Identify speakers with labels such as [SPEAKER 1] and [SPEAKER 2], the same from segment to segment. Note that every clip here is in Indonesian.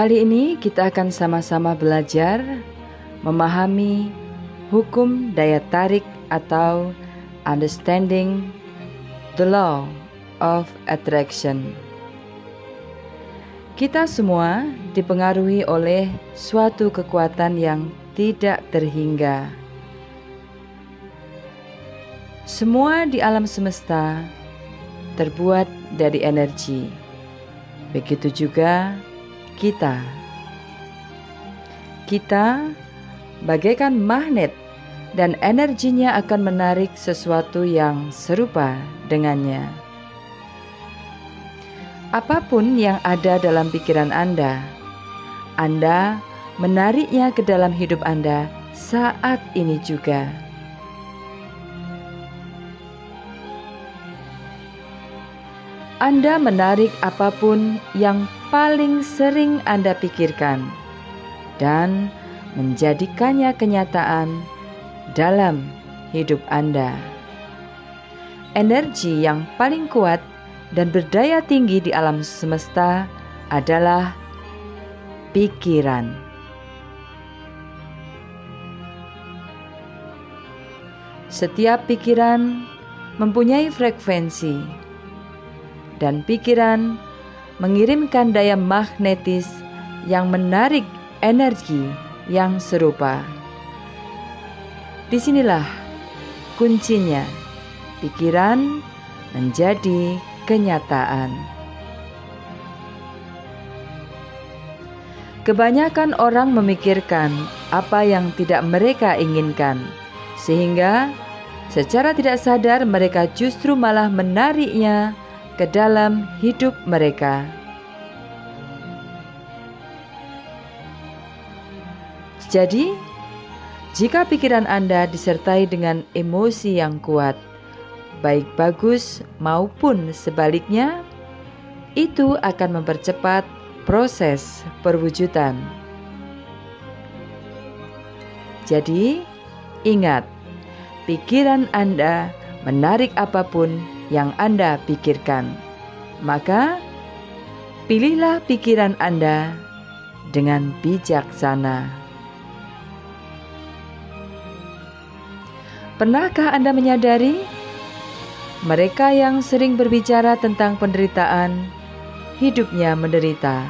[SPEAKER 1] Kali ini kita akan sama-sama belajar memahami hukum daya tarik atau understanding the law of attraction. Kita semua dipengaruhi oleh suatu kekuatan yang tidak terhingga. Semua di alam semesta terbuat dari energi. Begitu juga kita. Kita bagaikan magnet dan energinya akan menarik sesuatu yang serupa dengannya. Apa pun yang ada dalam pikiran Anda, Anda menariknya ke dalam hidup Anda saat ini juga. Anda menarik apa pun yang paling sering Anda pikirkan dan menjadikannya kenyataan dalam hidup Anda. Energi yang paling kuat dan berdaya tinggi di alam semesta adalah pikiran. Setiap pikiran mempunyai frekuensi dan pikiran mengirimkan daya magnetis yang menarik energi yang serupa. Di sinilah kuncinya, pikiran menjadi kenyataan. Kebanyakan orang memikirkan apa yang tidak mereka inginkan, sehingga secara tidak sadar mereka justru malah menariknya ke dalam hidup mereka. Jadi, jika pikiran Anda disertai dengan emosi yang kuat, baik bagus maupun sebaliknya, itu akan mempercepat proses perwujudan. Jadi, ingat, pikiran Anda menarik apa pun yang Anda pikirkan. Maka, pilihlah pikiran Anda dengan bijaksana. Pernahkah Anda menyadari mereka yang sering berbicara tentang penderitaan, hidupnya menderita,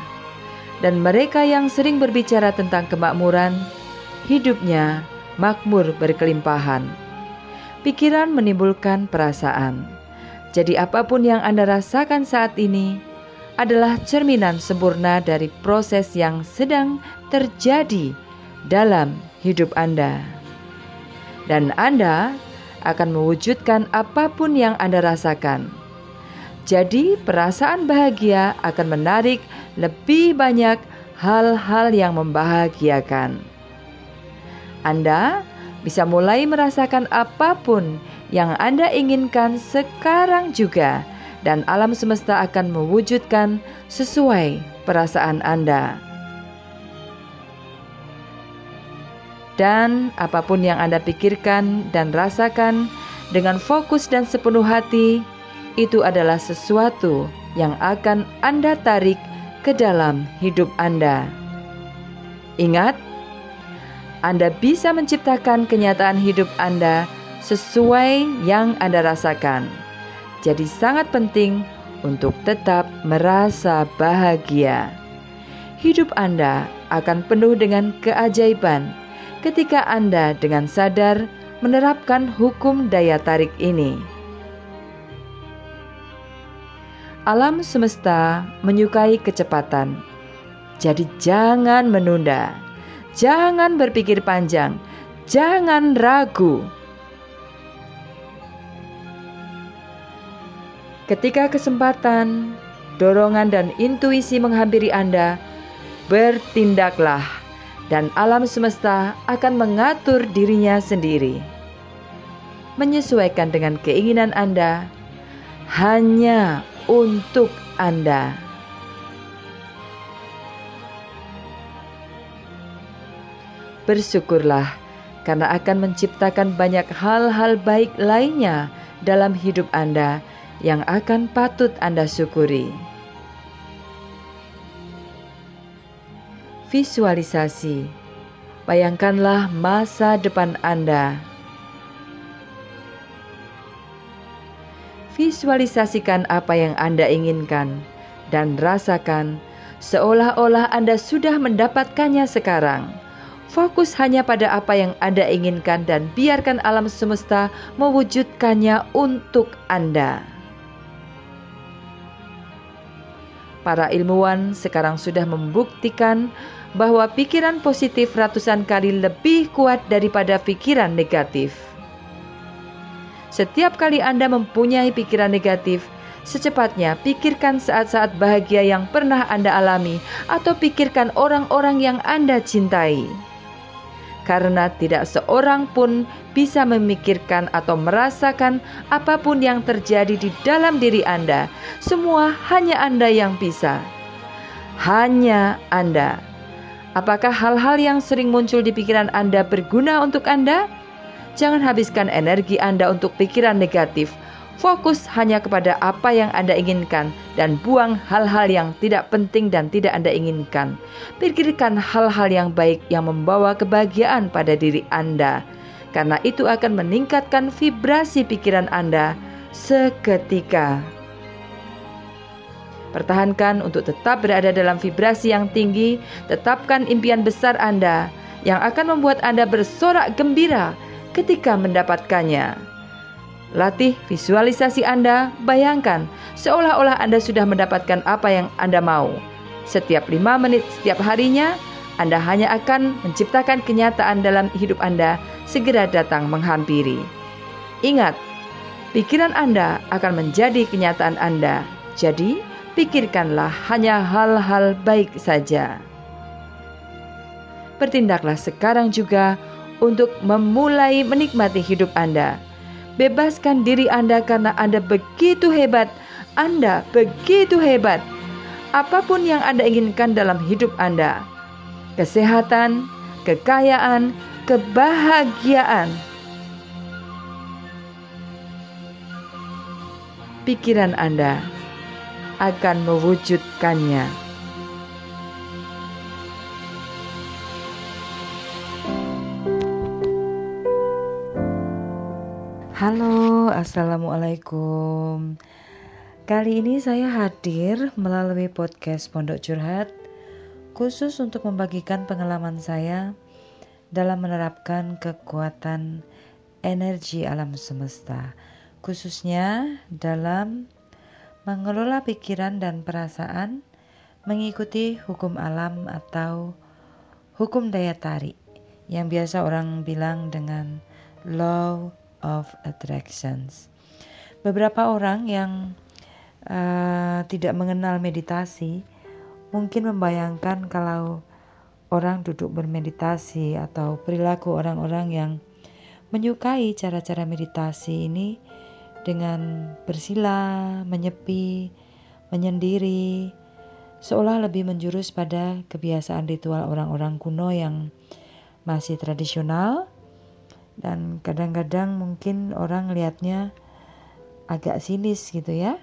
[SPEAKER 1] dan mereka yang sering berbicara tentang kemakmuran, hidupnya makmur berkelimpahan? Pikiran menimbulkan perasaan. Jadi, apa pun yang Anda rasakan saat ini adalah cerminan sempurna dari proses yang sedang terjadi dalam hidup Anda, dan Anda akan mewujudkan apa pun yang Anda rasakan. Jadi, perasaan bahagia akan menarik lebih banyak hal-hal yang membahagiakan. Anda bisa mulai merasakan apa pun yang Anda inginkan sekarang juga, dan alam semesta akan mewujudkan sesuai perasaan Anda. Dan apa pun yang Anda pikirkan dan rasakan dengan fokus dan sepenuh hati, itu adalah sesuatu yang akan Anda tarik ke dalam hidup Anda. Ingat, anda bisa menciptakan kenyataan hidup Anda sesuai yang Anda rasakan. Jadi, sangat penting untuk tetap merasa bahagia. Hidup Anda akan penuh dengan keajaiban ketika Anda dengan sadar menerapkan hukum daya tarik ini. Alam semesta menyukai kecepatan, jadi jangan menunda Jangan berpikir panjang, jangan ragu. Ketika kesempatan, dorongan, dan intuisi menghampiri Anda, bertindaklah, dan alam semesta akan mengatur dirinya sendiri, menyesuaikan dengan keinginan Anda hanya untuk Anda. Bersyukurlah karena akan menciptakan banyak hal-hal baik lainnya dalam hidup Anda yang akan patut Anda syukuri.
[SPEAKER 2] Visualisasi. Bayangkanlah masa depan Anda. Visualisasikan apa yang Anda inginkan dan rasakan seolah-olah Anda sudah mendapatkannya sekarang. Fokus hanya pada apa yang Anda inginkan dan biarkan alam semesta mewujudkannya untuk Anda. Para ilmuwan sekarang sudah membuktikan bahwa pikiran positif ratusan kali lebih kuat daripada pikiran negatif. Setiap kali Anda mempunyai pikiran negatif, secepatnya pikirkan saat-saat bahagia yang pernah Anda alami, atau pikirkan orang-orang yang Anda cintai. Karena tidak seorang pun bisa memikirkan atau merasakan apa pun yang terjadi di dalam diri Anda, semua hanya Anda yang bisa. Hanya Anda. Apakah hal-hal yang sering muncul di pikiran Anda berguna untuk Anda? Jangan habiskan energi Anda untuk pikiran negatif. Fokus hanya kepada apa yang Anda inginkan dan buang hal-hal yang tidak penting dan tidak Anda inginkan. Pikirkan hal-hal yang baik yang membawa kebahagiaan pada diri Anda, karena itu akan meningkatkan vibrasi pikiran Anda seketika. Pertahankan untuk tetap berada dalam vibrasi yang tinggi, tetapkan impian besar Anda yang akan membuat Anda bersorak gembira ketika mendapatkannya. Latih visualisasi Anda, bayangkan seolah-olah Anda sudah mendapatkan apa yang Anda mau. Setiap lima menit setiap harinya, Anda hanya akan menciptakan kenyataan dalam hidup Anda segera datang menghampiri. Ingat, pikiran Anda akan menjadi kenyataan Anda. Jadi, pikirkanlah hanya hal-hal baik saja. Bertindaklah sekarang juga untuk memulai menikmati hidup Anda. Bebaskan diri Anda karena Anda begitu hebat. Anda begitu hebat. Apa pun yang Anda inginkan dalam hidup Anda, kesehatan, kekayaan, kebahagiaan, pikiran Anda akan mewujudkannya. Halo, assalamualaikum. Kali ini saya hadir melalui podcast Pondok Curhat, khusus untuk membagikan pengalaman saya dalam menerapkan kekuatan energi alam semesta, khususnya dalam mengelola pikiran dan perasaan mengikuti hukum alam atau hukum daya tarik yang biasa orang bilang dengan law of attractions. Beberapa orang yang uh, tidak mengenal meditasi mungkin membayangkan kalau orang duduk bermeditasi atau perilaku orang-orang yang menyukai cara-cara meditasi ini dengan bersila, menyepi, menyendiri, seolah lebih menjurus pada kebiasaan ritual orang-orang kuno yang masih tradisional dan kadang-kadang mungkin orang lihatnya agak sinis gitu ya.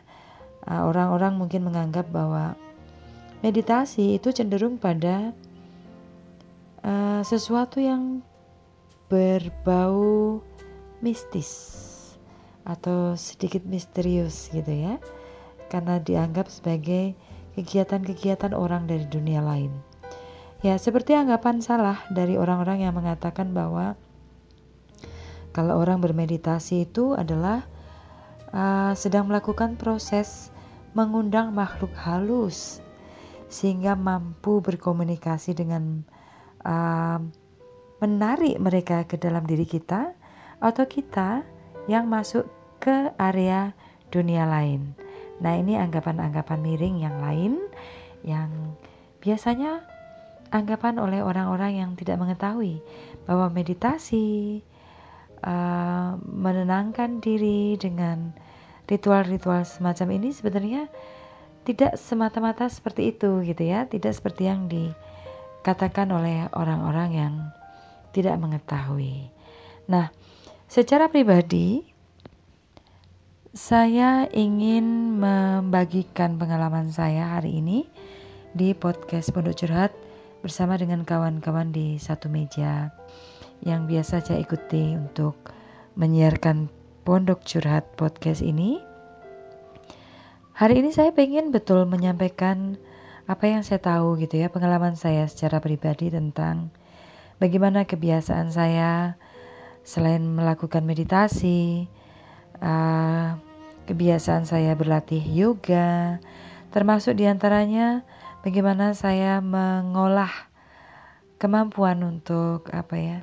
[SPEAKER 2] Ah, orang-orang mungkin menganggap bahwa meditasi itu cenderung pada uh, sesuatu yang berbau mistis atau sedikit misterius gitu ya karena dianggap sebagai kegiatan-kegiatan orang dari dunia lain. Ya, seperti anggapan salah dari orang-orang yang mengatakan bahwa kalau orang bermeditasi itu adalah uh, sedang melakukan proses mengundang makhluk halus sehingga mampu berkomunikasi dengan uh, menarik mereka ke dalam diri kita atau kita yang masuk ke area dunia lain. Nah, ini anggapan-anggapan miring yang lain yang biasanya anggapan oleh orang-orang yang tidak mengetahui bahwa meditasi uh, menenangkan diri dengan ritual-ritual semacam ini sebenarnya tidak semata-mata seperti itu gitu ya, tidak seperti yang dikatakan oleh orang-orang yang tidak mengetahui. Nah, secara pribadi saya ingin membagikan pengalaman saya hari ini di podcast Pondok Curhat bersama dengan kawan-kawan di satu meja yang biasa saya ikuti untuk menyiarkan Pondok Curhat Podcast ini. Hari ini saya ingin betul menyampaikan apa yang saya tahu gitu ya, pengalaman saya secara pribadi tentang bagaimana kebiasaan saya selain melakukan meditasi, uh, kebiasaan saya berlatih yoga, termasuk di antaranya bagaimana saya mengolah kemampuan untuk apa ya,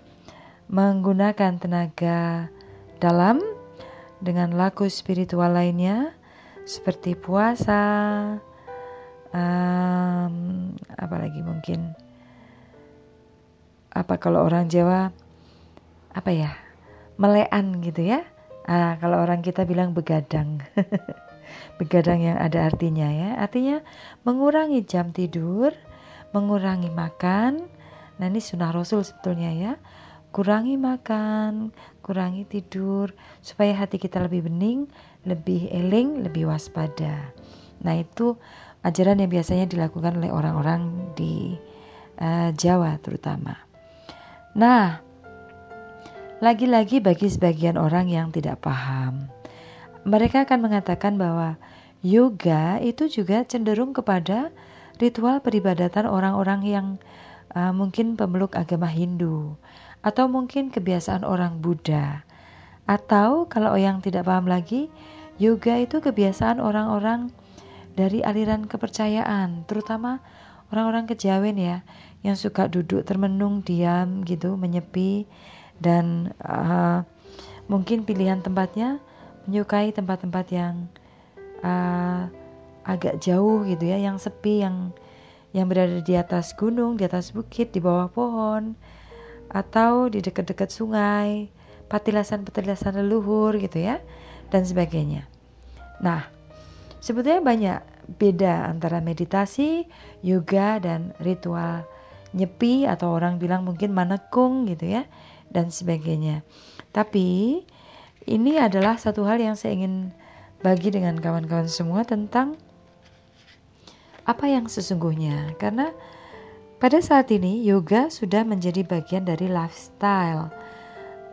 [SPEAKER 2] menggunakan tenaga dalam dengan laku spiritual lainnya seperti puasa, um, apalagi mungkin? Apa kalau orang Jawa apa ya melean gitu ya ah, kalau orang kita bilang begadang. Begadang yang ada artinya ya. Artinya mengurangi jam tidur mengurangi makan. Nah ini sunnah rasul sebetulnya ya. Kurangi makan kurangi tidur supaya hati kita lebih bening lebih eling lebih waspada. Nah itu ajaran yang biasanya dilakukan oleh orang-orang di uh, Jawa terutama. Nah lagi-lagi bagi sebagian orang yang tidak paham, mereka akan mengatakan bahwa yoga itu juga cenderung kepada ritual peribadatan orang-orang yang uh, mungkin pemeluk agama Hindu atau mungkin kebiasaan orang Buddha. Atau kalau yang tidak paham lagi, yoga itu kebiasaan orang-orang dari aliran kepercayaan, terutama orang-orang kejawen ya, yang suka duduk termenung diam gitu, menyepi dan uh, mungkin pilihan tempatnya menyukai tempat-tempat yang uh, agak jauh gitu ya, yang sepi, yang yang berada di atas gunung, di atas bukit, di bawah pohon, atau di dekat-dekat sungai, patilasan-patilasan leluhur gitu ya, dan sebagainya. Nah, sebetulnya banyak beda antara meditasi, yoga, dan ritual nyepi atau orang bilang mungkin manekung gitu ya dan sebagainya. Tapi ini adalah satu hal yang saya ingin bagi dengan kawan-kawan semua tentang apa yang sesungguhnya. Karena pada saat ini yoga sudah menjadi bagian dari lifestyle.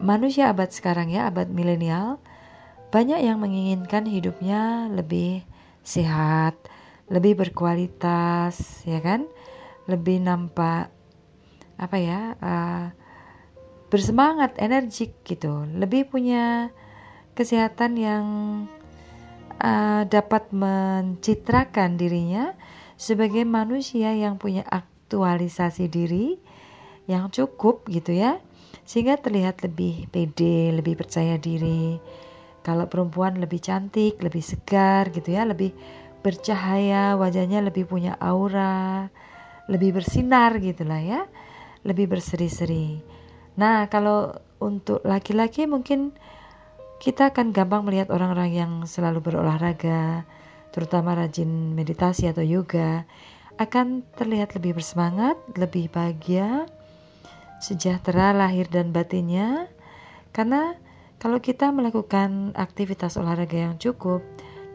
[SPEAKER 2] Manusia abad sekarang ya, abad milenial, banyak yang menginginkan hidupnya lebih sehat, lebih berkualitas, ya kan? Lebih nampak apa ya? Uh, bersemangat, energik gitu, lebih punya kesehatan yang uh, dapat mencitrakan dirinya sebagai manusia yang punya aktualisasi diri yang cukup gitu ya, sehingga terlihat lebih pede, lebih percaya diri. Kalau perempuan lebih cantik, lebih segar gitu ya, lebih bercahaya, wajahnya lebih punya aura, lebih bersinar gitulah ya, lebih berseri-seri. Nah, kalau untuk laki-laki mungkin kita akan gampang melihat orang-orang yang selalu berolahraga, terutama rajin meditasi atau yoga, akan terlihat lebih bersemangat, lebih bahagia, sejahtera lahir dan batinnya. Karena kalau kita melakukan aktivitas olahraga yang cukup,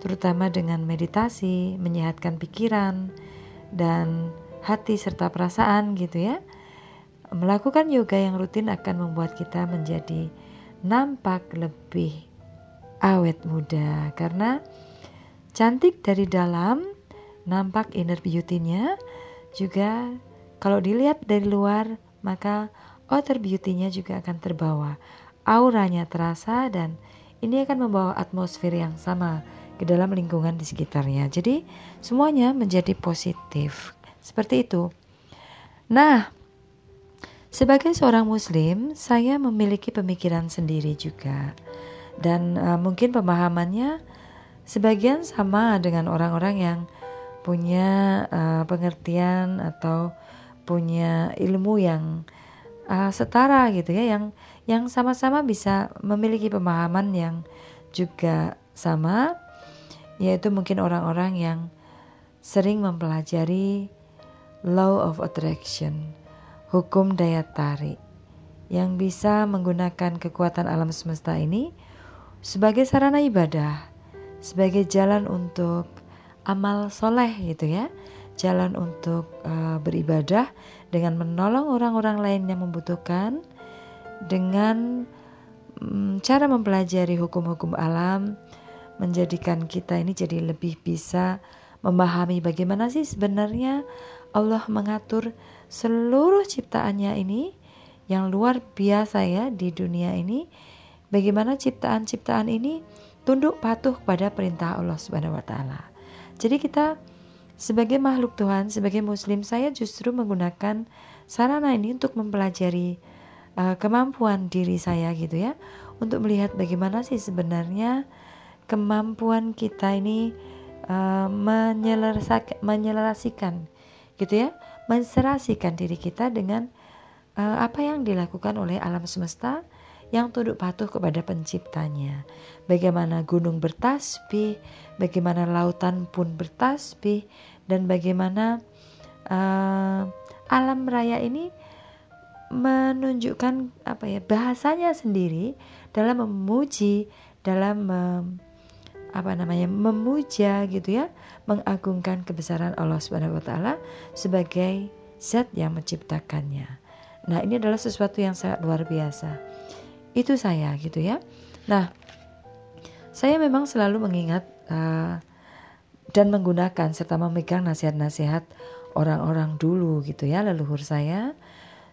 [SPEAKER 2] terutama dengan meditasi, menyehatkan pikiran dan hati serta perasaan gitu ya Melakukan yoga yang rutin akan membuat kita menjadi nampak lebih awet muda karena cantik dari dalam, nampak inner beauty-nya juga kalau dilihat dari luar maka outer beauty-nya juga akan terbawa. Auranya terasa dan ini akan membawa atmosfer yang sama ke dalam lingkungan di sekitarnya. Jadi semuanya menjadi positif. Seperti itu. Nah, sebagai seorang Muslim, saya memiliki pemikiran sendiri juga, dan uh, mungkin pemahamannya sebagian sama dengan orang-orang yang punya uh, pengertian atau punya ilmu yang uh, setara gitu ya, yang yang sama-sama bisa memiliki pemahaman yang juga sama, yaitu mungkin orang-orang yang sering mempelajari law of attraction hukum daya tarik. Yang bisa menggunakan kekuatan alam semesta ini sebagai sarana ibadah, sebagai jalan untuk amal soleh gitu ya, jalan untuk uh, beribadah dengan menolong orang-orang lain yang membutuhkan, dengan mm, cara mempelajari hukum-hukum alam, menjadikan kita ini jadi lebih bisa memahami bagaimana sih sebenarnya Allah mengatur seluruh ciptaannya ini yang luar biasa ya di dunia ini. Bagaimana ciptaan-ciptaan ini tunduk patuh kepada perintah Allah Subhanahu wa taala. Jadi kita sebagai makhluk Tuhan, sebagai muslim saya justru menggunakan sarana ini untuk mempelajari uh, kemampuan diri saya gitu ya, untuk melihat bagaimana sih sebenarnya kemampuan kita ini uh, menyelarasikan gitu ya, menserasikan diri kita dengan uh, apa yang dilakukan oleh alam semesta yang tunduk patuh kepada penciptanya. Bagaimana gunung bertasbih, bagaimana lautan pun bertasbih, dan bagaimana uh, alam raya ini menunjukkan apa ya bahasanya sendiri dalam memuji, dalam mem, apa namanya memuja gitu ya, mengagungkan kebesaran Allah Subhanahu wa taala sebagai zat yang menciptakannya. Nah, ini adalah sesuatu yang sangat luar biasa. Itu saya gitu ya. Nah, saya memang selalu mengingat uh, dan menggunakan serta memegang nasihat-nasihat orang-orang dulu gitu ya, leluhur saya,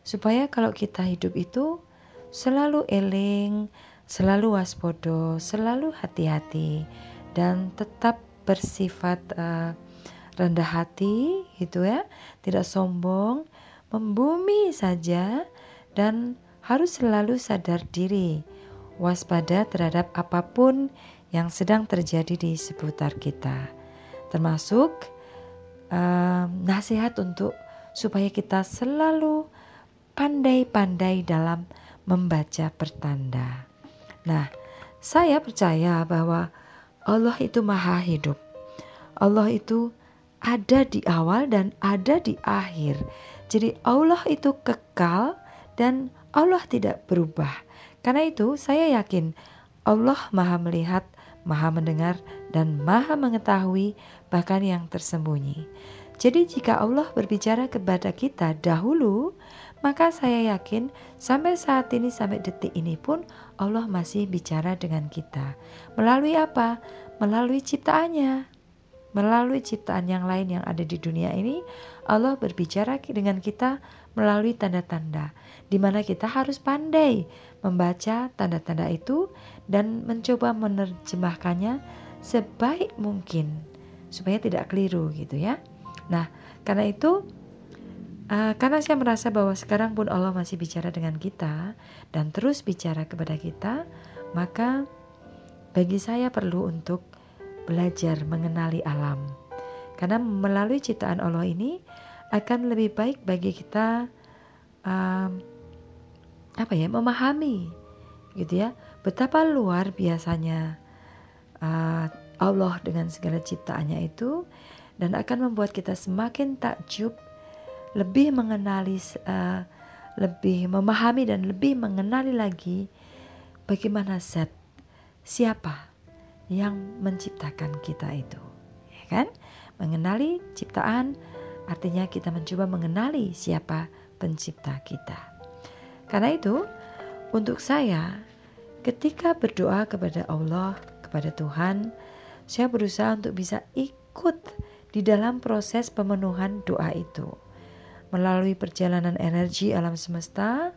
[SPEAKER 2] supaya kalau kita hidup itu selalu eling, selalu waspodo, selalu hati-hati dan tetap bersifat uh, rendah hati gitu ya, tidak sombong, membumi saja dan harus selalu sadar diri, waspada terhadap apa pun yang sedang terjadi di seputar kita, termasuk um, nasihat untuk supaya kita selalu pandai-pandai dalam membaca pertanda. Nah, saya percaya bahwa Allah itu maha hidup. Allah itu ada di awal dan ada di akhir. Jadi Allah itu kekal dan Allah tidak berubah. Karena itu, saya yakin Allah Maha Melihat, Maha Mendengar, dan Maha Mengetahui, bahkan yang tersembunyi. Jadi, jika Allah berbicara kepada kita dahulu, maka saya yakin sampai saat ini, sampai detik ini pun, Allah masih bicara dengan kita. Melalui apa? Melalui ciptaannya, melalui ciptaan yang lain yang ada di dunia ini, Allah berbicara dengan kita melalui tanda-tanda, di mana kita harus pandai membaca tanda-tanda itu dan mencoba menerjemahkannya sebaik mungkin supaya tidak keliru gitu ya. Nah, karena itu uh, karena saya merasa bahwa sekarang pun Allah masih bicara dengan kita dan terus bicara kepada kita, maka bagi saya perlu untuk belajar mengenali alam. Karena melalui ciptaan Allah ini akan lebih baik bagi kita um, apa ya memahami gitu ya betapa luar biasanya uh, Allah dengan segala ciptaannya itu dan akan membuat kita semakin takjub lebih mengenali uh, lebih memahami dan lebih mengenali lagi bagaimana zat siapa yang menciptakan kita itu ya kan mengenali ciptaan Artinya kita mencoba mengenali siapa pencipta kita. Karena itu, untuk saya, ketika berdoa kepada Allah, kepada Tuhan, saya berusaha untuk bisa ikut di dalam proses pemenuhan doa itu. Melalui perjalanan energi alam semesta,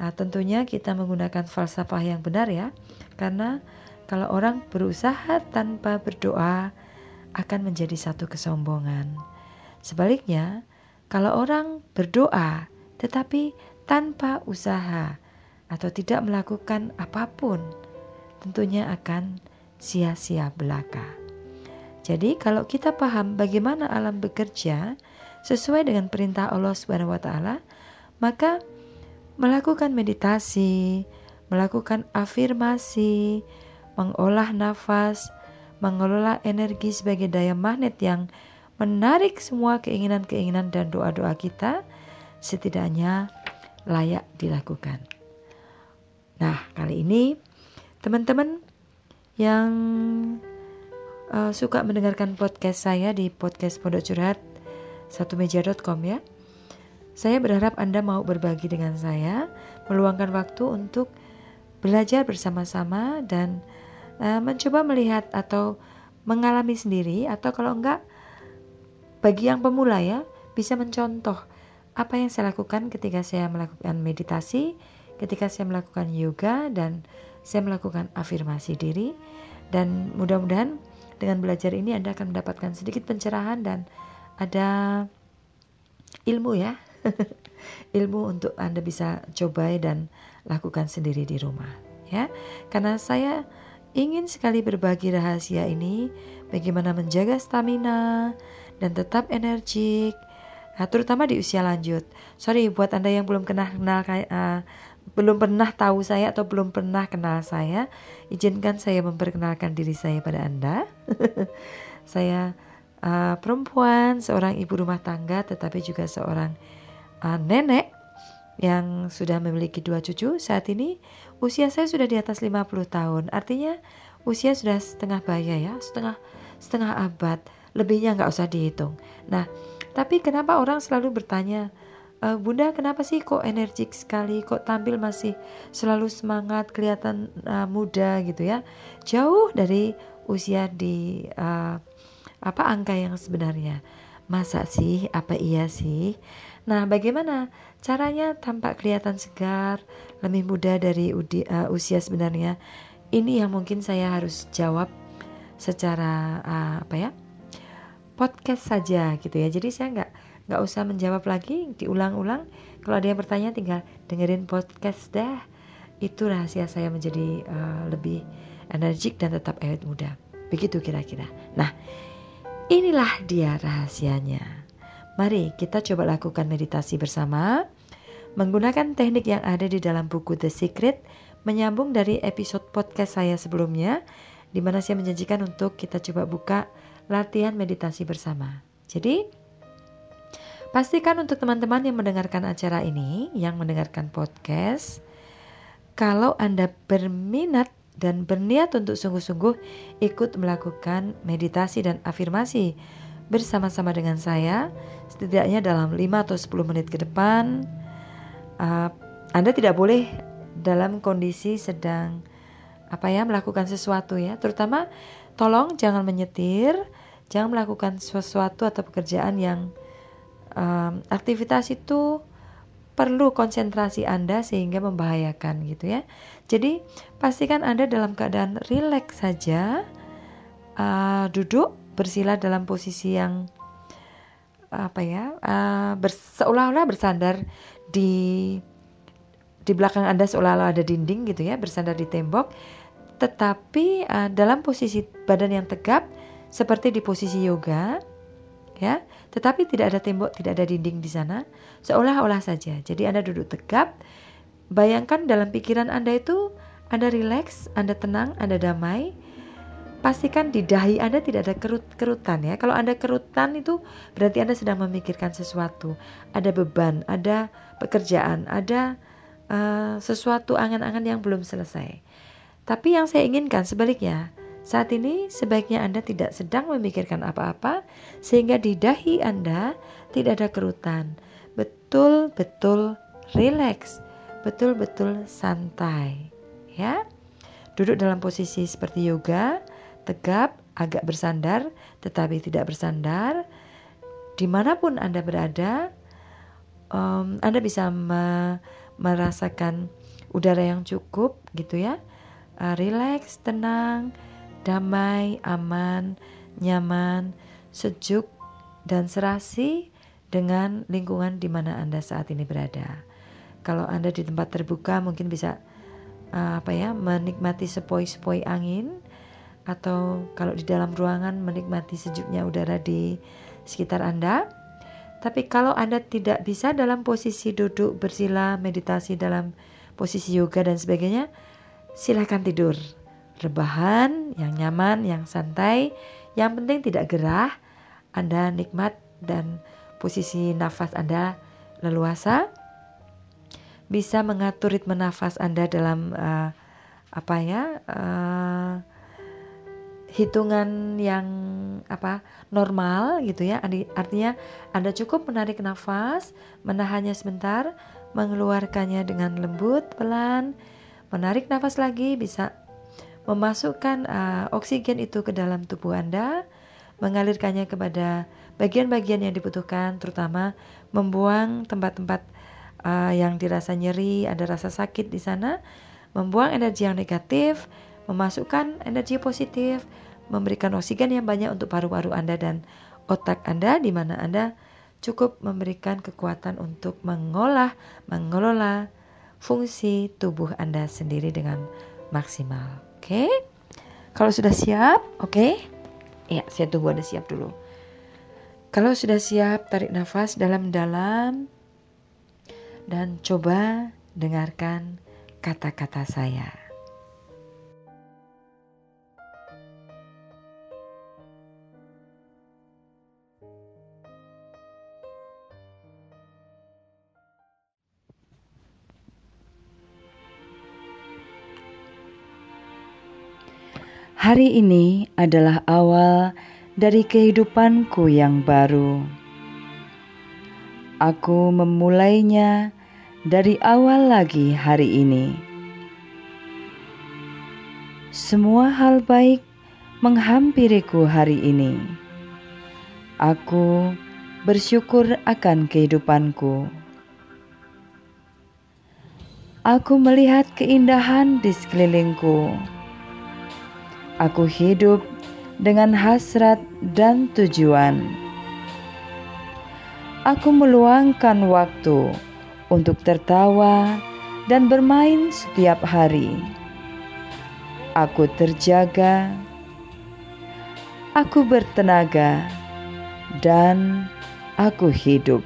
[SPEAKER 2] nah, tentunya kita menggunakan falsafah yang benar ya, karena kalau orang berusaha tanpa berdoa akan menjadi satu kesombongan. Sebaliknya, kalau orang berdoa tetapi tanpa usaha atau tidak melakukan apa pun, tentunya akan sia-sia belaka. Jadi, kalau kita paham bagaimana alam bekerja sesuai dengan perintah Allah Subhanahu wa taala, maka melakukan meditasi, melakukan afirmasi, mengolah nafas, mengelola energi sebagai daya magnet yang menarik semua keinginan-keinginan dan doa-doa kita setidaknya layak dilakukan. Nah, kali ini teman-teman yang uh, suka mendengarkan podcast saya di podcast Pondok Curhat satu meja.com ya. Saya berharap Anda mau berbagi dengan saya, meluangkan waktu untuk belajar bersama-sama dan uh, mencoba melihat atau mengalami sendiri atau kalau enggak bagi yang pemula ya bisa mencontoh apa yang saya lakukan ketika saya melakukan meditasi, ketika saya melakukan yoga dan saya melakukan afirmasi diri dan mudah-mudahan dengan belajar ini Anda akan mendapatkan sedikit pencerahan dan ada ilmu ya ilmu untuk Anda bisa coba dan lakukan sendiri di rumah ya. Karena saya ingin sekali berbagi rahasia ini bagaimana menjaga stamina dan tetap energik Nah, terutama di usia lanjut. Sorry buat Anda yang belum kenal kenal uh, belum pernah tahu saya atau belum pernah kenal saya, izinkan saya memperkenalkan diri saya pada Anda. saya uh, perempuan, seorang ibu rumah tangga, tetapi juga seorang uh, nenek yang sudah memiliki dua cucu. Saat ini usia saya sudah di atas 50 tahun. Artinya usia sudah setengah baya ya, setengah setengah abad. Lebihnya nggak usah dihitung. Nah, tapi kenapa orang selalu bertanya, e, Bunda kenapa sih kok energik sekali, kok tampil masih selalu semangat, kelihatan uh, muda gitu ya, jauh dari usia di uh, apa angka yang sebenarnya. Masa sih? Apa iya sih? Nah, bagaimana caranya tampak kelihatan segar, lebih muda dari udi, uh, usia sebenarnya? Ini yang mungkin saya harus jawab secara uh, apa ya? podcast saja gitu ya. Jadi saya nggak nggak usah menjawab lagi, diulang-ulang. Kalau ada yang bertanya tinggal dengerin podcast dah. Itu rahasia saya menjadi uh, lebih energik dan tetap awet muda. Begitu kira-kira. Nah, Inilah dia rahasianya. Mari kita coba lakukan meditasi bersama menggunakan teknik yang ada di dalam buku The Secret menyambung dari episode podcast saya sebelumnya di mana saya menjanjikan untuk kita coba buka latihan meditasi bersama. Jadi pastikan untuk teman-teman yang mendengarkan acara ini, yang mendengarkan podcast, kalau Anda berminat dan berniat untuk sungguh-sungguh ikut melakukan meditasi dan afirmasi bersama-sama dengan saya setidaknya dalam 5 atau 10 menit ke depan. Uh, Anda tidak boleh dalam kondisi sedang apa ya melakukan sesuatu ya. Terutama tolong jangan menyetir jangan melakukan sesuatu atau pekerjaan yang um, aktivitas itu perlu konsentrasi Anda sehingga membahayakan gitu ya. Jadi pastikan Anda dalam keadaan rileks saja, uh, duduk bersila dalam posisi yang apa ya, uh, seolah-olah bersandar di di belakang Anda seolah-olah ada dinding gitu ya, bersandar di tembok. Tetapi uh, dalam posisi badan yang tegap seperti di posisi yoga, ya tetapi tidak ada tembok, tidak ada dinding di sana, seolah-olah saja. Jadi Anda duduk tegap, bayangkan dalam pikiran Anda itu Anda rileks, Anda tenang, Anda damai. Pastikan di dahi Anda tidak ada kerut-kerutan ya. Kalau Anda kerutan itu berarti Anda sedang memikirkan sesuatu. Ada beban, ada pekerjaan, ada uh, sesuatu angan-angan yang belum selesai. Tapi yang saya inginkan sebaliknya, saat ini sebaiknya Anda tidak sedang memikirkan apa-apa sehingga di dahi Anda tidak ada kerutan. Betul-betul rileks, betul-betul santai. Ya. Duduk dalam posisi seperti yoga, tegap, agak bersandar, tetapi tidak bersandar. Di mana pun Anda berada, um, Anda bisa me merasakan udara yang cukup gitu ya. Uh, relax, tenang, damai, aman, nyaman, sejuk, dan serasi dengan lingkungan di mana Anda saat ini berada. Kalau Anda di tempat terbuka mungkin bisa uh, apa ya, menikmati sepoi-sepoi angin atau kalau di dalam ruangan menikmati sejuknya udara di sekitar Anda. Tapi kalau Anda tidak bisa dalam posisi duduk bersila, meditasi dalam posisi yoga dan sebagainya, silahkan tidur rebahan, yang nyaman, yang santai. Yang penting tidak gerah, Anda nikmat dan posisi nafas Anda leluasa. Bisa mengatur ritme nafas Anda dalam uh, apa ya? Uh, hitungan yang apa normal gitu ya. Artinya Anda cukup menarik nafas, menahannya sebentar, mengeluarkannya dengan lembut, pelan, menarik nafas lagi bisa memasukkan uh, oksigen itu ke dalam tubuh Anda, mengalirkannya kepada bagian-bagian yang dibutuhkan, terutama membuang tempat-tempat uh, yang dirasa nyeri, ada rasa sakit di sana, membuang energi yang negatif, memasukkan energi positif, memberikan oksigen yang banyak untuk paru-paru Anda dan otak Anda di mana Anda cukup memberikan kekuatan untuk mengolah, mengelola fungsi tubuh Anda sendiri dengan maksimal. Oke? Okay? Kalau sudah siap, oke? Okay? Ya, saya tunggu Anda siap dulu. Kalau sudah siap, tarik nafas dalam-dalam dan coba dengarkan kata-kata saya. Hari ini adalah awal dari kehidupanku yang baru. Aku memulainya dari awal lagi hari ini. Semua hal baik menghampiriku hari ini. Aku bersyukur akan kehidupanku. Aku melihat keindahan di sekelilingku Aku hidup dengan hasrat dan tujuan. Aku meluangkan waktu untuk tertawa dan bermain setiap hari. Aku terjaga, aku bertenaga, dan aku hidup.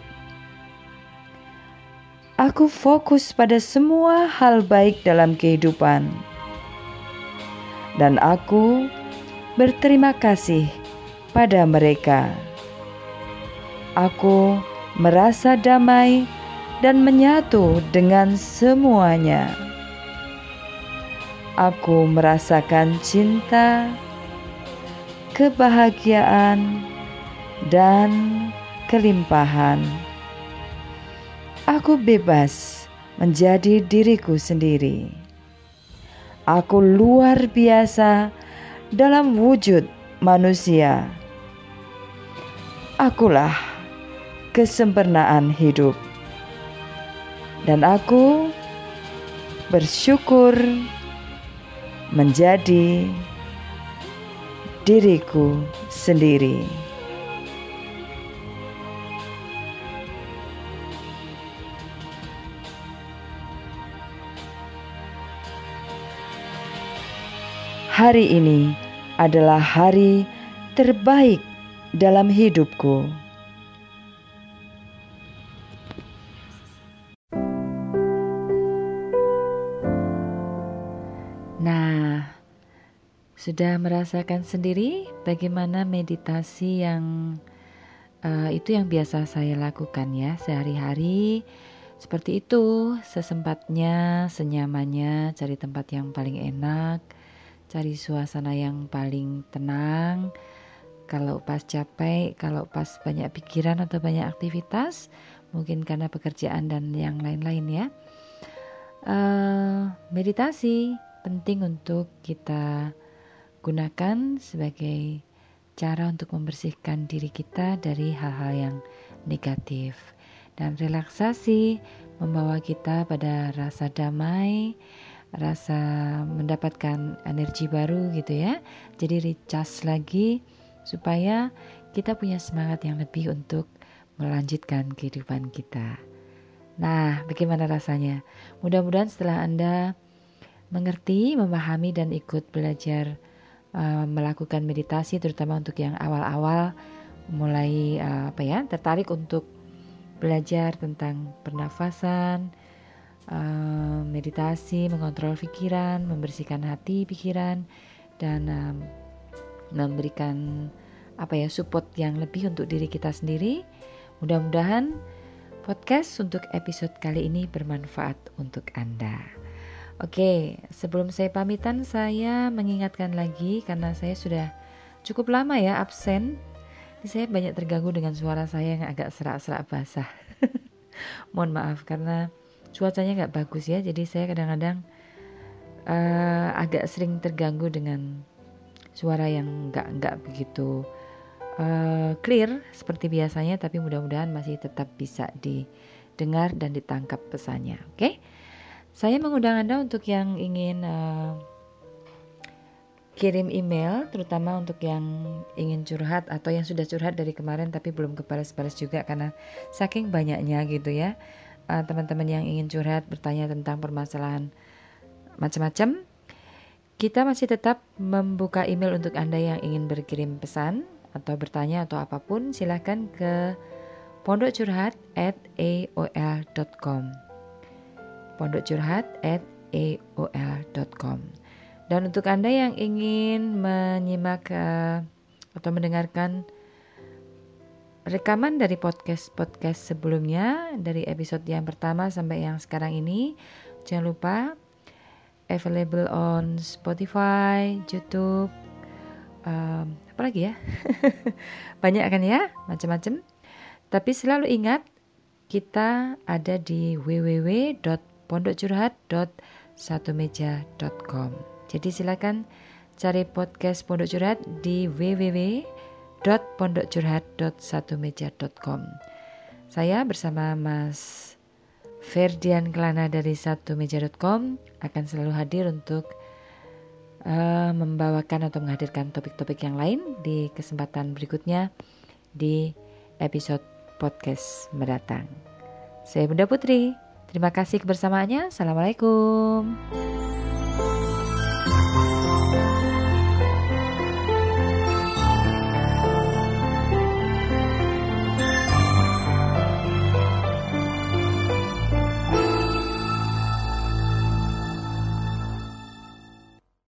[SPEAKER 2] Aku fokus pada semua hal baik dalam kehidupan dan aku berterima kasih pada mereka. Aku merasa damai dan menyatu dengan semuanya. Aku merasakan cinta, kebahagiaan, dan kelimpahan. Aku bebas menjadi diriku sendiri. Aku luar biasa dalam wujud manusia. Akulah kesempurnaan hidup, dan aku bersyukur menjadi diriku sendiri. Hari ini adalah hari terbaik dalam hidupku. Nah, sudah merasakan sendiri bagaimana meditasi yang uh, itu yang biasa saya lakukan ya sehari-hari. Seperti itu, sesempatnya, senyamannya, cari tempat yang paling enak cari suasana yang paling tenang. Kalau pas capek, kalau pas banyak pikiran atau banyak aktivitas, mungkin karena pekerjaan dan yang lain-lain ya. Uh, meditasi penting untuk kita gunakan sebagai cara untuk membersihkan diri kita dari hal-hal yang negatif. Dan relaksasi membawa kita pada rasa damai, rasa mendapatkan energi baru gitu ya. Jadi recharge lagi supaya kita punya semangat yang lebih untuk melanjutkan kehidupan kita. Nah, bagaimana rasanya? Mudah-mudahan setelah Anda mengerti, memahami dan ikut belajar uh, melakukan meditasi terutama untuk yang awal-awal mulai uh, apa ya, tertarik untuk belajar tentang pernafasan, uh, meditasi, mengontrol pikiran, membersihkan hati, pikiran, dan um, memberikan apa ya support yang lebih untuk diri kita sendiri. Mudah-mudahan podcast untuk episode kali ini bermanfaat untuk Anda. Oke, sebelum saya pamitan, saya mengingatkan lagi karena saya sudah cukup lama ya absen. Ini saya banyak terganggu dengan suara saya yang agak serak-serak basah. Mohon maaf karena cuacanya nggak bagus ya, jadi saya kadang-kadang uh, agak sering terganggu dengan suara yang nggak nggak begitu uh, clear seperti biasanya, tapi mudah-mudahan masih tetap bisa didengar dan ditangkap pesannya. Oke, okay? saya mengundang anda untuk yang ingin uh, kirim email terutama untuk yang ingin curhat atau yang sudah curhat dari kemarin tapi belum kebalas-balas juga karena saking banyaknya gitu ya teman teman-teman yang ingin curhat bertanya tentang permasalahan macam-macam kita masih tetap membuka email untuk Anda yang ingin berkirim pesan atau bertanya atau apa pun silahkan ke pondokcurhat at aol.com pondokcurhat at aol.com dan untuk Anda yang ingin menyimak uh, atau mendengarkan rekaman dari podcast-podcast sebelumnya dari episode yang pertama sampai yang sekarang ini, jangan lupa available on Spotify, YouTube, um, apa lagi ya? Banyak kan ya, macam-macam. Tapi selalu ingat kita ada di www.pondokcurhat.satumeja.com. Jadi silakan cari podcast Pondok Curhat di www.pondokcurhat.satumeja.com. Saya bersama Mas Ferdian Kelana dari satumeja.com akan selalu hadir untuk uh, membawakan atau menghadirkan topik-topik yang lain di kesempatan berikutnya di episode podcast mendatang. Saya Bunda Putri. Terima kasih kebersamaannya. Assalamualaikum.